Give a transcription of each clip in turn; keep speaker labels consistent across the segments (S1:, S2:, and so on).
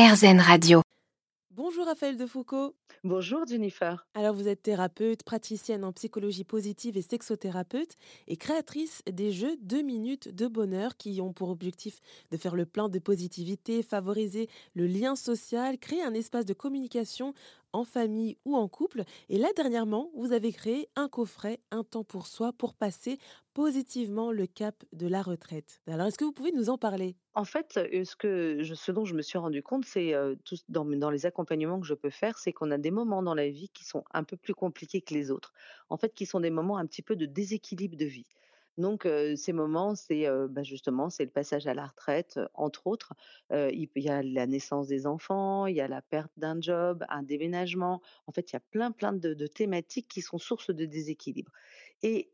S1: RZN Radio.
S2: Bonjour Raphaël de Foucault.
S3: Bonjour Jennifer.
S2: Alors vous êtes thérapeute, praticienne en psychologie positive et sexothérapeute et créatrice des jeux 2 minutes de bonheur qui ont pour objectif de faire le plein de positivité, favoriser le lien social, créer un espace de communication en famille ou en couple. Et là, dernièrement, vous avez créé un coffret, un temps pour soi, pour passer positivement le cap de la retraite. Alors, est-ce que vous pouvez nous en parler?
S3: En fait, euh, ce, dont je me suis rendu compte, c'est euh, dans les accompagnements que je peux faire, c'est qu'on a des moments dans la vie qui sont un peu plus compliqués que les autres. En fait, qui sont des moments un petit peu de déséquilibre de vie. Donc, ces moments, c'est bah, justement, c'est le passage à la retraite, entre autres. il y a la naissance des enfants, il y a la perte d'un job, un déménagement. En fait, il y a plein, plein de, thématiques qui sont sources de déséquilibre. Et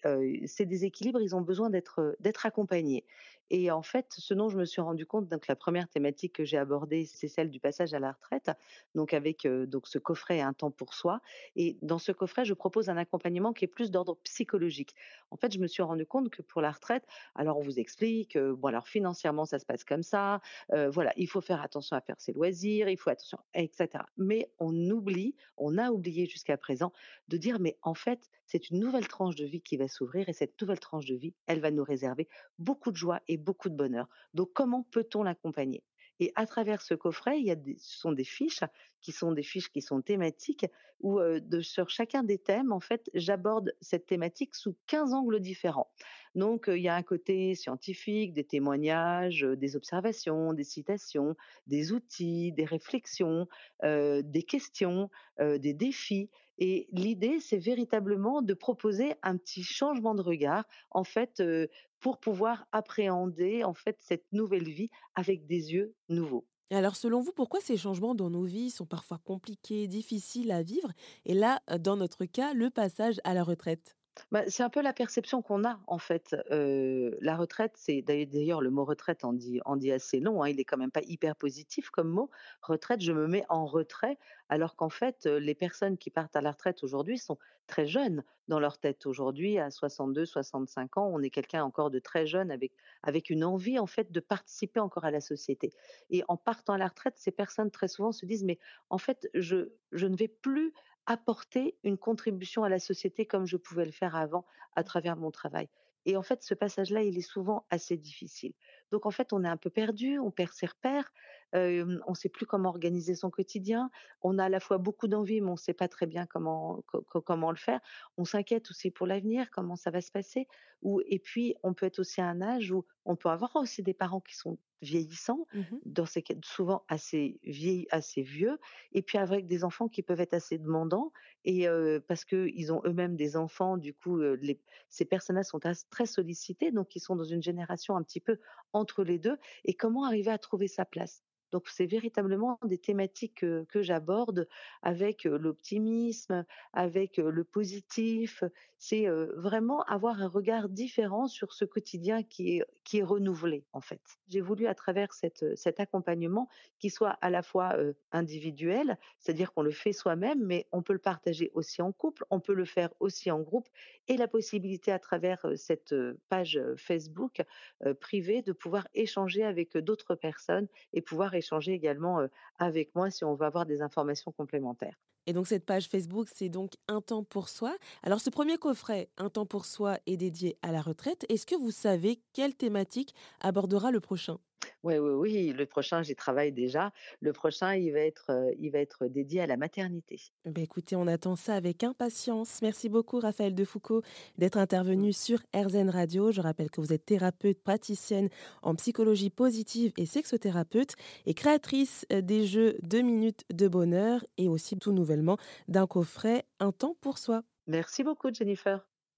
S3: ces déséquilibres, ils ont besoin d'être accompagnés. Et en fait, ce dont je me suis rendu compte, donc la première thématique que j'ai abordée, c'est celle du passage à la retraite, donc avec donc ce coffret un temps pour soi. Et dans ce coffret, je propose un accompagnement qui est plus d'ordre psychologique. En fait, je me suis rendu compte pour la retraite, alors on vous explique, bon alors financièrement ça se passe comme ça, voilà, il faut faire attention à faire ses loisirs, il faut attention, etc. Mais on oublie, on a oublié jusqu'à présent de dire, mais en fait, c'est une nouvelle tranche de vie qui va s'ouvrir et cette nouvelle tranche de vie, elle va nous réserver beaucoup de joie et beaucoup de bonheur. Donc comment peut-on l'accompagner? Et à travers ce coffret, il y a ce sont des fiches qui sont des fiches qui sont thématiques où sur chacun des thèmes, en fait, j'aborde cette thématique sous 15 angles différents. Donc, il y a un côté scientifique, des témoignages, des observations, des citations, des outils, des réflexions, des questions, des défis. Et l'idée, c'est véritablement de proposer un petit changement de regard, en fait, pour pouvoir appréhender en fait cette nouvelle vie avec des yeux nouveaux.
S2: Alors, selon vous, pourquoi ces changements dans nos vies sont parfois compliqués, difficiles à vivre Et là, dans notre cas, le passage à la retraite?
S3: Bah, c'est un peu la perception qu'on a en fait. la retraite, c'est d'ailleurs le mot retraite en dit, assez long. Hein, il est quand même pas hyper positif comme mot. Retraite, je me mets en retrait, alors qu'en fait, les personnes qui partent à la retraite aujourd'hui sont très jeunes dans leur tête. Aujourd'hui, à 62, 65 ans, on est quelqu'un encore de très jeune avec avec une envie en fait de participer encore à la société. Et en partant à la retraite, ces personnes très souvent se disent mais en fait, je je ne vais plus apporter une contribution à la société comme je pouvais le faire avant à travers mon travail. Et en fait, ce passage-là, il est souvent assez difficile. Donc, en fait, on est un peu perdu, on perd ses repères, on ne sait plus comment organiser son quotidien. On a à la fois beaucoup d'envie, mais on ne sait pas très bien comment, comment le faire. On s'inquiète aussi pour l'avenir, comment ça va se passer. Ou, et puis, on peut être aussi à un âge où on peut avoir aussi des parents qui sont vieillissants,
S2: mmh
S3: dans ces cas souvent assez vieilles, assez vieux, et puis avec des enfants qui peuvent être assez demandants, et parce qu'ils ont eux-mêmes des enfants, du coup, les, ces personnes-là sont très sollicitées, donc ils sont dans une génération un petit peu entre les deux, et comment arriver à trouver sa place? Donc c'est véritablement des thématiques que, j'aborde avec l'optimisme, avec le positif. C'est vraiment avoir un regard différent sur ce quotidien qui est, qui est renouvelé en fait. J'ai voulu à travers cette, cet accompagnement qui soit à la fois individuel, c'est-à-dire qu'on le fait soi-même, mais on peut le partager aussi en couple, on peut le faire aussi en groupe, et la possibilité à travers cette page Facebook privée de pouvoir échanger avec d'autres personnes et pouvoir échanger également avec moi si on veut avoir des informations complémentaires.
S2: Et donc cette page Facebook, c'est donc Un temps pour soi. Alors ce premier coffret, Un temps pour soi, est dédié à la retraite. Est-ce que vous savez quelle thématique abordera le prochain?
S3: Oui, oui, oui, le prochain, j'y travaille déjà. Le prochain, il va être, il va être dédié à la maternité.
S2: Ben, écoutez, on attend ça avec impatience. Merci beaucoup, Raphaël Defoucault, d'être intervenu sur RZN Radio. Je rappelle que vous êtes thérapeute, praticienne en psychologie positive et sexothérapeute et créatrice des jeux 2 minutes de bonheur et aussi tout nouvellement d'un coffret Un temps pour soi.
S3: Merci beaucoup, Jennifer.